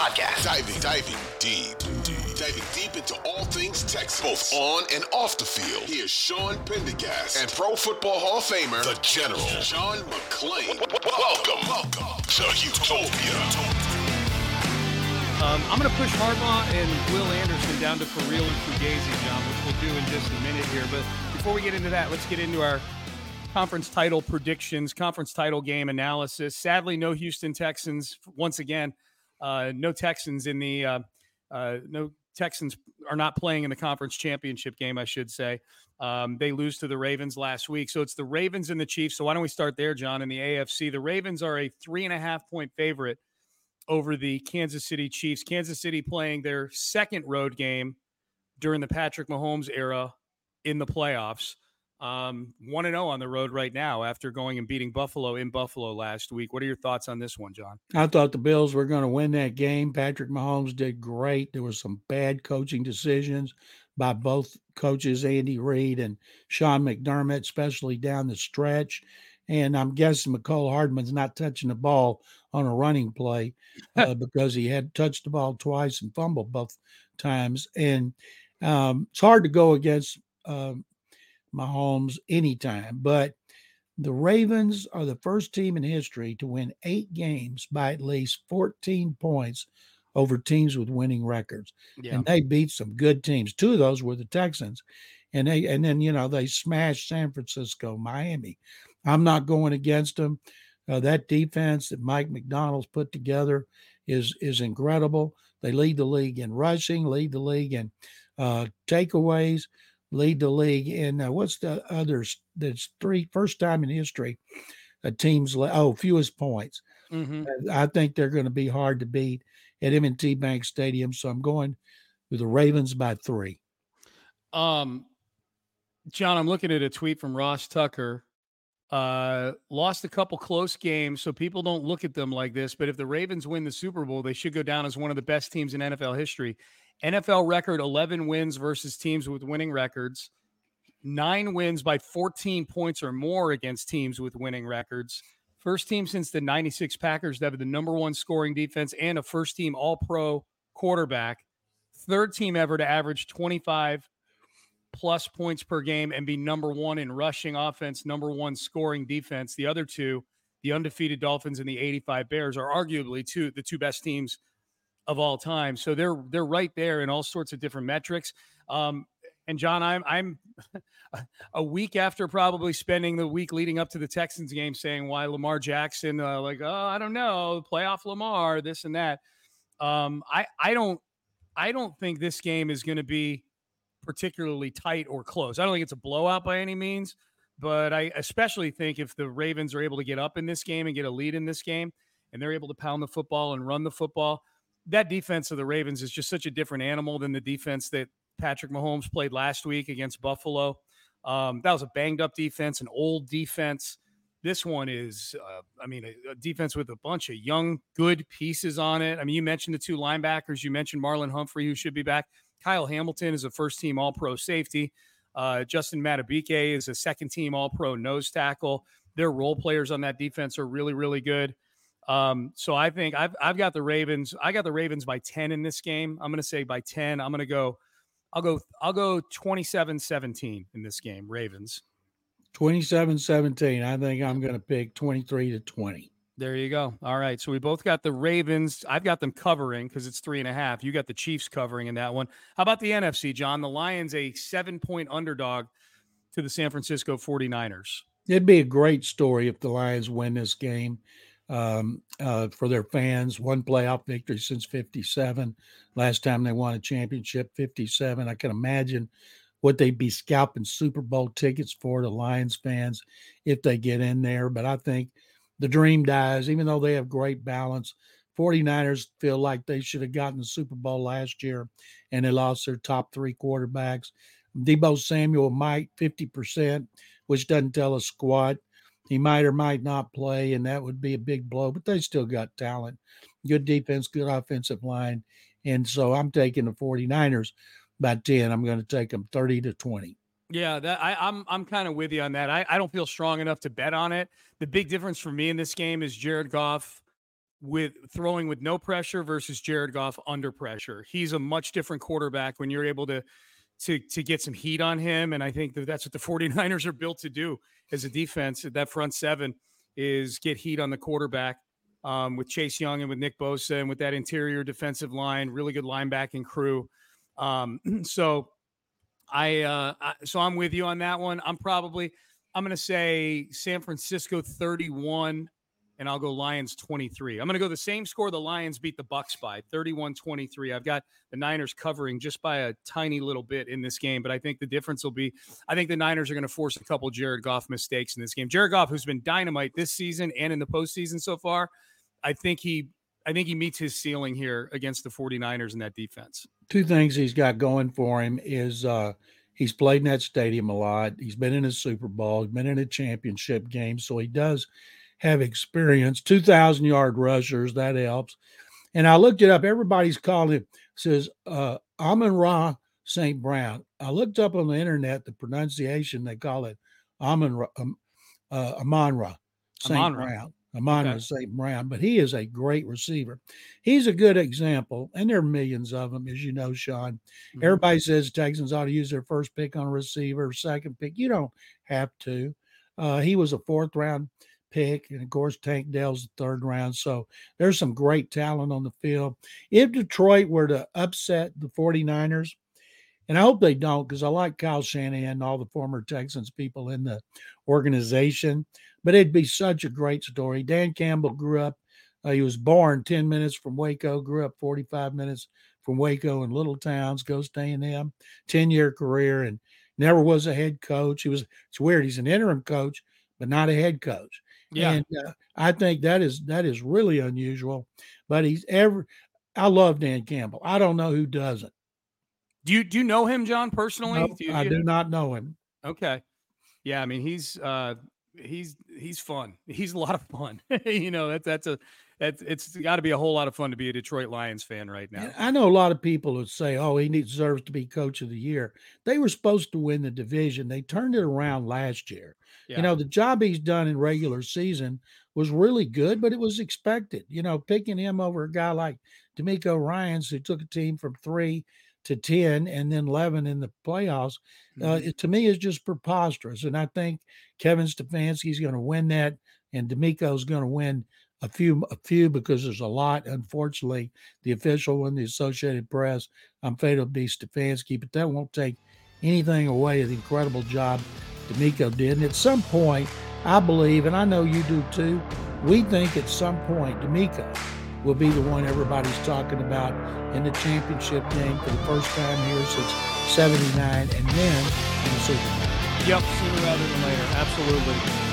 podcast. Diving, diving deep, deep, diving deep into all things Texas, both on and off the field. Here's Sean Pendergast and Pro Football Hall of Famer, the General, John McClain. Welcome, welcome to Utopia. Um, I'm going to push Harbaugh and Will Anderson down to for real and Fugazi, John, which we'll do in just a minute here. But before we get into that, let's get into our conference title predictions, conference title game analysis. Sadly, no Houston Texans once again. Uh, no Texans in the uh, uh, no Texans are not playing in the conference championship game. I should say um, they lose to the Ravens last week, so it's the Ravens and the Chiefs. So why don't we start there, John? In the AFC, the Ravens are a three and a half point favorite over the Kansas City Chiefs. Kansas City playing their second road game during the Patrick Mahomes era in the playoffs. Um, 1 0 on the road right now after going and beating Buffalo in Buffalo last week. What are your thoughts on this one, John? I thought the Bills were going to win that game. Patrick Mahomes did great. There were some bad coaching decisions by both coaches, Andy Reid and Sean McDermott, especially down the stretch. And I'm guessing Mecole Hardman's not touching the ball on a running play uh, because he had touched the ball twice and fumbled both times. And um, it's hard to go against uh, Mahomes anytime, but the Ravens are the first team in history to win eight games by at least 14 points over teams with winning records. Yeah. And they beat some good teams. Two of those were the Texans. And they and then you know they smashed San Francisco, Miami. I'm not going against them. Uh, that defense that Mike Macdonald's put together is is incredible. They lead the league in rushing, lead the league in uh, takeaways, lead the league in uh, what's the others? That's three first time in history a team's oh fewest points. Mm-hmm. I think they're going to be hard to beat at M&T Bank Stadium. So I'm going with the Ravens by three. Um, John, I'm looking at a tweet from Ross Tucker uh, lost a couple close games, so people don't look at them like this. But if the Ravens win the Super Bowl, they should go down as one of the best teams in NFL history. NFL record 11 wins versus teams with winning records, nine wins by 14 points or more against teams with winning records. First team since the 96 Packers to have the number one scoring defense and a first team all pro quarterback. Third team ever to average 25 plus points per game and be number one in rushing offense, number one scoring defense. The other two, the undefeated Dolphins and the 85 Bears, are arguably two the two best teams of all time. So they're they're right there in all sorts of different metrics. Um, and John, I'm I'm a week after probably spending the week leading up to the Texans game saying why Lamar Jackson, uh, like oh I don't know, playoff Lamar, this and that. Um, I I don't I don't think this game is going to be particularly tight or close. I don't think it's a blowout by any means, but I especially think if the Ravens are able to get up in this game and get a lead in this game and they're able to pound the football and run the football, that defense of the Ravens is just such a different animal than the defense that Patrick Mahomes played last week against Buffalo. Um, that was a banged up defense, an old defense. This one is, uh, I mean, a, a, defense with a bunch of young, good pieces on it. I mean, you mentioned the two linebackers. You mentioned Marlon Humphrey, who should be back. Kyle Hamilton is a first team All Pro safety. Uh, Justin Madubuike is a second team All Pro nose tackle. Their role players on that defense are really, really good. Um, so I think I've I've got the Ravens. I got the Ravens by 10 in this game. I'm gonna say by 10. I'm gonna go, I'll go, I'll go 27-17 in this game, Ravens. 27-17. I think I'm gonna pick 23 to 20. There you go. All right. So we both got the Ravens. I've got them covering because it's three and a half. You got the Chiefs covering in that one. How about the NFC, John? The Lions, a seven point underdog to the San Francisco 49ers. It'd be a great story if the Lions win this game um, uh, for their fans. One playoff victory since 57. Last time they won a championship, 57. I can imagine what they'd be scalping Super Bowl tickets for the Lions fans if they get in there. But I think the dream dies, even though they have great balance. 49ers feel like they should have gotten the Super Bowl last year and they lost their top three quarterbacks. Deebo Samuel might 50%, which doesn't tell us squat. He might or might not play, and that would be a big blow, but they still got talent. Good defense, good offensive line. And so I'm taking the 49ers by 10. I'm going to take them 30 to 20. Yeah, that I, am I'm, I'm kind of with you on that. I, I don't feel strong enough to bet on it. The big difference for me in this game is Jared Goff with throwing with no pressure versus Jared Goff under pressure. He's a much different quarterback when you're able to to to get some heat on him and I think that that's what the 49ers are built to do as a defense. That front seven is get heat on the quarterback um, with Chase Young and with Nick Bosa and with that interior defensive line, really good linebacking crew. Um, so I, uh, I so I'm with you on that one. I'm probably I'm going to say San Francisco 31 and I'll go Lions 23. I'm going to go the same score the Lions beat the Bucs by 31-23. I've got the Niners covering just by a tiny little bit in this game, but I think the difference will be I think the Niners are going to force a couple Jared Goff mistakes in this game. Jared Goff who's been dynamite this season and in the postseason so far, I think he I think he meets his ceiling here against the 49ers in that defense. Two things he's got going for him is uh he's played in that stadium a lot. He's been in a Super Bowl, he's been in a championship game, so he does have experience. 2,000 yard rushers, that helps. And I looked it up. Everybody's calling it, says uh, Amon Ra St. Brown. I looked up on the internet the pronunciation. They call it Amon Ra, um, uh, Amon Ra St. Brown. Amon okay. St. Brown, but he is a great receiver. He's a good example, and there are millions of them, as you know, Sean. Mm-hmm. Everybody says Texans ought to use their first pick on a receiver, second pick. You don't have to. Uh, he was a fourth round pick. And of course, Tank Dell's the third round. So there's some great talent on the field. If Detroit were to upset the 49ers, and I hope they don't because I like Kyle Shanahan and all the former Texans people in the organization, but it'd be such a great story. Dan Campbell grew up, uh, he was born 10 minutes from Waco, grew up 45 minutes from Waco in little towns, goes to A&M, 10 year career, and never was a head coach. He was, it's weird, he's an interim coach, but not a head coach. Yeah. And uh, I think that is that is really unusual. But he's ever I love Dan Campbell. I don't know who doesn't. Do you do you know him, John, personally? No, do you, I do not know him. Okay. Yeah, I mean he's uh he's he's fun. He's a lot of fun. you know, that's that's a it's it's got to be a whole lot of fun to be a Detroit Lions fan right now. I know a lot of people would say, "Oh, he deserves to be coach of the year." They were supposed to win the division. They turned it around last year. Yeah. You know, the job he's done in regular season was really good, but it was expected. You know, picking him over a guy like DeMeco Ryans, who took a team from three to 10 and then 11 in the playoffs, uh, mm-hmm. uh, it, to me is just preposterous. And I think Kevin Stefanski is going to win that, and DeMeco is going to win a few, a few because there's a lot. Unfortunately, the official one, the Associated Press, I'm afraid it'll be Stefanski, but that won't take anything away of the incredible job DeMeco did. And at some point, I believe, and I know you do too, we think at some point DeMeco will be the one everybody's talking about in the championship game for the first time here since 79 and then in the Super Bowl. Yep, sooner rather than later. Absolutely.